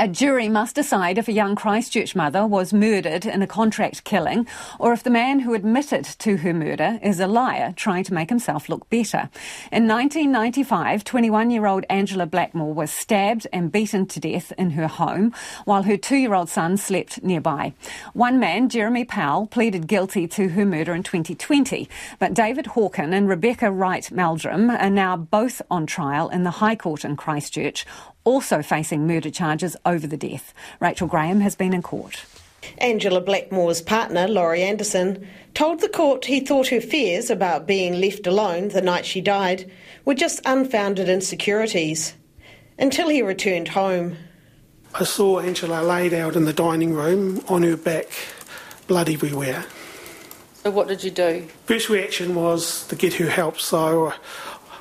A jury must decide if a young Christchurch mother was murdered in a contract killing or if the man who admitted to her murder is a liar trying to make himself look better. In 1995, 21 year old Angela Blackmore was stabbed and beaten to death in her home while her two year old son slept nearby. One man, Jeremy Powell, pleaded guilty to her murder in 2020, but David Hawken and Rebecca Wright Meldrum are now both on trial in the High Court in Christchurch also facing murder charges over the death. Rachel Graham has been in court. Angela Blackmore's partner, Laurie Anderson, told the court he thought her fears about being left alone the night she died were just unfounded insecurities until he returned home. I saw Angela laid out in the dining room on her back, blood everywhere. So, what did you do? First reaction was to get her help, so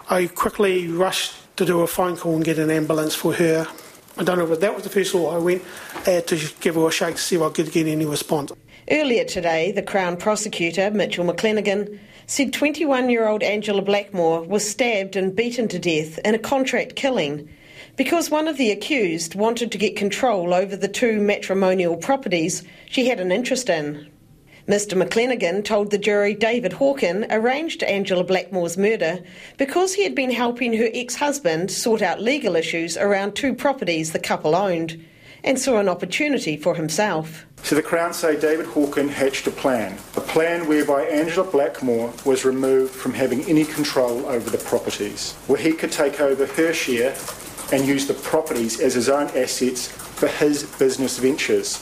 I quickly rushed to do a phone call and get an ambulance for her. I don't know, but that was the first thought. I went uh, to give her a shake to see if I could get any response. Earlier today, the Crown prosecutor, Mitchell McClenaghan, said 21 year old Angela Blackmore was stabbed and beaten to death in a contract killing because one of the accused wanted to get control over the two matrimonial properties she had an interest in. Mr McClenaghan told the jury David Hawken arranged Angela Blackmore's murder because he had been helping her ex husband sort out legal issues around two properties the couple owned and saw an opportunity for himself. So the Crown say David Hawken hatched a plan, a plan whereby Angela Blackmore was removed from having any control over the properties, where he could take over her share and use the properties as his own assets for his business ventures,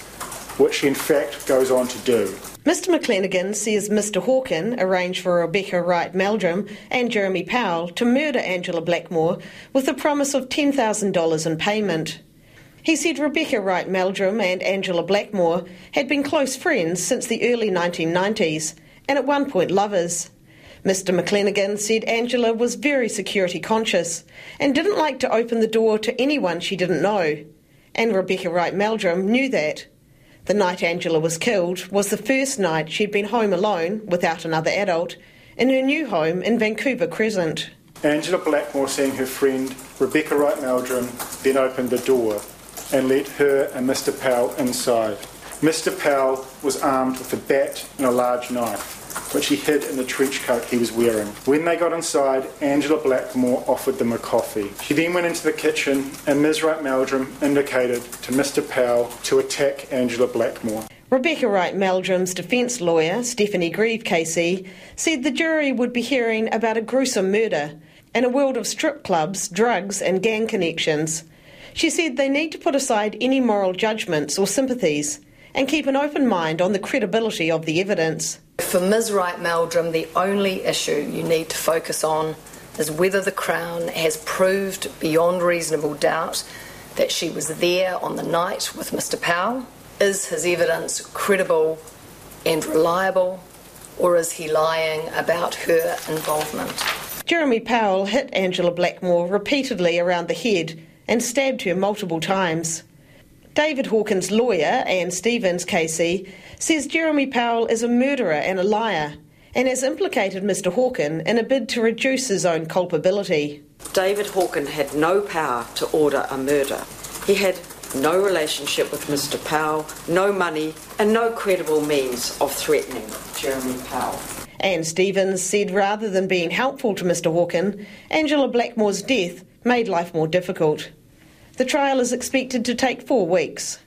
which he in fact goes on to do. Mr McClenaghan says Mr Hawken arranged for Rebecca Wright Meldrum and Jeremy Powell to murder Angela Blackmore with the promise of $10,000 in payment. He said Rebecca Wright Meldrum and Angela Blackmore had been close friends since the early 1990s and at one point lovers. Mr McClenaghan said Angela was very security conscious and didn't like to open the door to anyone she didn't know. And Rebecca Wright Meldrum knew that. The night Angela was killed was the first night she'd been home alone, without another adult, in her new home in Vancouver Crescent. Angela Blackmore, seeing her friend Rebecca Wright Meldrum, then opened the door and let her and Mr. Powell inside. Mr. Powell was armed with a bat and a large knife which he hid in the trench coat he was wearing. When they got inside, Angela Blackmore offered them a coffee. She then went into the kitchen and Ms. Wright Meldrum indicated to Mr. Powell to attack Angela Blackmore. Rebecca Wright Meldrum's defence lawyer, Stephanie Grieve KC, said the jury would be hearing about a gruesome murder in a world of strip clubs, drugs, and gang connections. She said they need to put aside any moral judgments or sympathies and keep an open mind on the credibility of the evidence. For Ms. Wright Meldrum, the only issue you need to focus on is whether the Crown has proved beyond reasonable doubt that she was there on the night with Mr. Powell. Is his evidence credible and reliable, or is he lying about her involvement? Jeremy Powell hit Angela Blackmore repeatedly around the head and stabbed her multiple times. David Hawken's lawyer, Anne Stevens KC, says Jeremy Powell is a murderer and a liar and has implicated Mr Hawken in a bid to reduce his own culpability. David Hawken had no power to order a murder. He had no relationship with Mr Powell, no money, and no credible means of threatening Jeremy Powell. Anne Stevens said rather than being helpful to Mr Hawken, Angela Blackmore's death made life more difficult. The trial is expected to take four weeks.